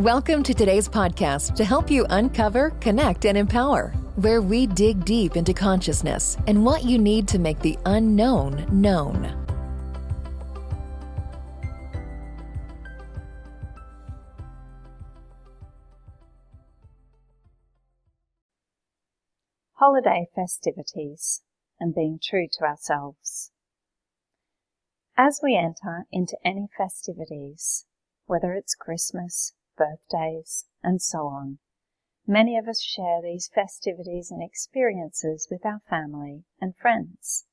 Welcome to today's podcast to help you uncover, connect, and empower, where we dig deep into consciousness and what you need to make the unknown known. Holiday festivities and being true to ourselves. As we enter into any festivities, whether it's Christmas, birthdays, and so on, many of us share these festivities and experiences with our family and friends.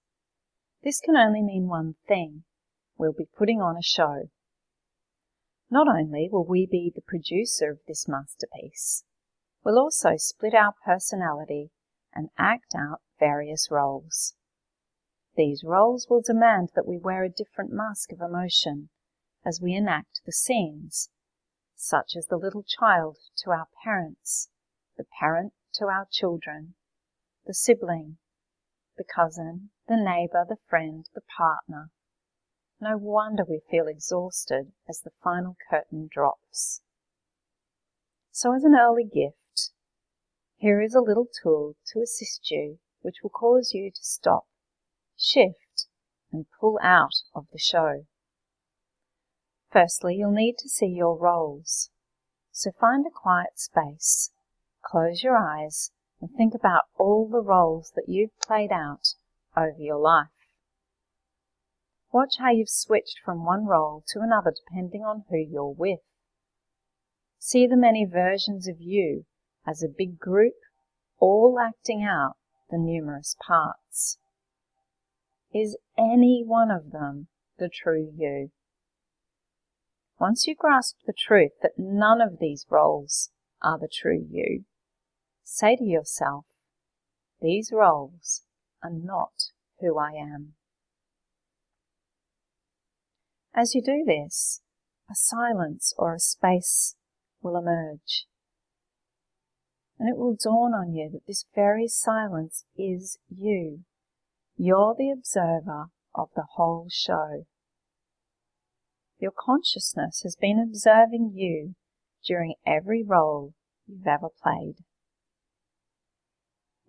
This can only mean one thing. We'll be putting on a show. Not only will we be the producer of this masterpiece, we'll also split our personality and act out various roles. These roles will demand that we wear a different mask of emotion as we enact the scenes, such as the little child to our parents, the parent to our children, the sibling, the cousin, the neighbor, the friend, the partner. No wonder we feel exhausted as the final curtain drops. So as an early gift, here is a little tool to assist you which will cause you to stop shift, and pull out of the show. Firstly, you'll need to see your roles. So find a quiet space, close your eyes, and think about all the roles that you've played out over your life. Watch how you've switched from one role to another depending on who you're with. See the many versions of you as a big group, all acting out the numerous parts. Is any one of them the true you? Once you grasp the truth that none of these roles are the true you, say to yourself, these roles are not who I am. As you do this, a silence or a space will emerge. And it will dawn on you that this very silence is you. You're the observer of the whole show. Your consciousness has been observing you during every role you've ever played.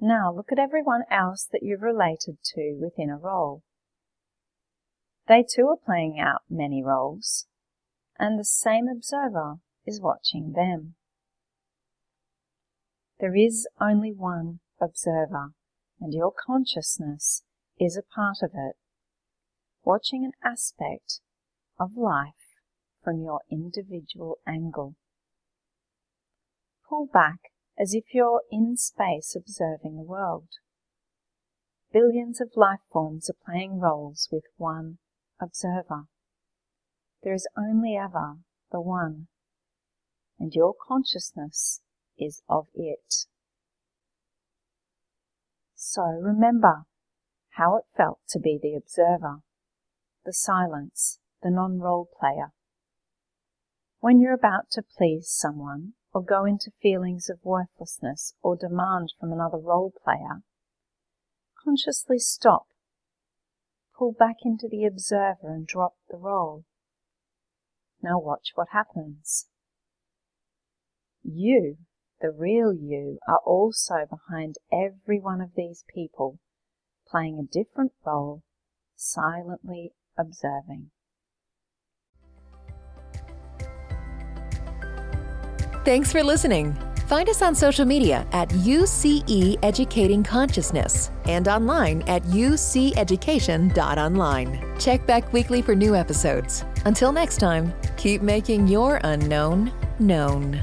Now look at everyone else that you've related to within a role. They too are playing out many roles, and the same observer is watching them. There is only one observer, and your consciousness is a part of it, watching an aspect of life from your individual angle. Pull back as if you're in space observing the world. Billions of life forms are playing roles with one observer. There is only ever the one, and your consciousness is of it. So remember how it felt to be the observer, the silence, the non-role player. When you're about to please someone or go into feelings of worthlessness or demand from another role player, consciously stop, pull back into the observer and drop the role. Now watch what happens. You, the real you, are also behind every one of these people playing a different role, silently observing. Thanks for listening. Find us on social media at UCE Educating Consciousness and online at uceducation.online. Check back weekly for new episodes. Until next time, keep making your unknown known.